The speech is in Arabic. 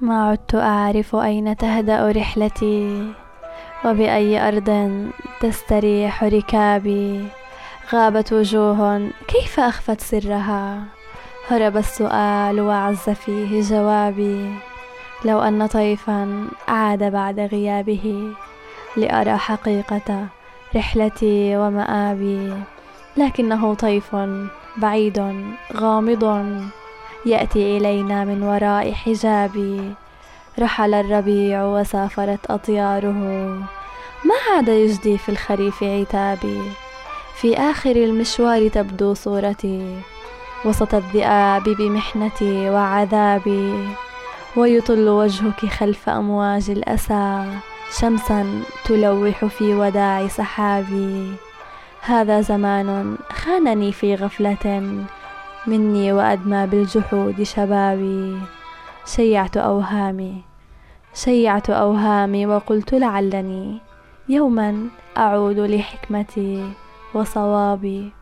ما عدت أعرف أين تهدأ رحلتي وبأي أرض تستريح ركابي. غابت وجوه كيف أخفت سرها؟ هرب السؤال وعز فيه جوابي. لو أن طيفا عاد بعد غيابه. لأرى حقيقة رحلتي ومآبي لكنه طيف بعيد غامض يأتي إلينا من وراء حجابي. رحل الربيع وسافرت أطياره. ما عاد يجدي في الخريف عتابي؟ في آخر المشوار تبدو صورتي. وسط الذئاب بمحنتي وعذابي. ويطل وجهك خلف أمواج الأسى. شمسا تلوح في وداع سحابي هذا زمان خانني في غفلة مني وأدمى بالجحود شبابي. شيعت أوهامي شيعت أوهامي وقلت لعلني يوما أعود لحكمتي وصوابي.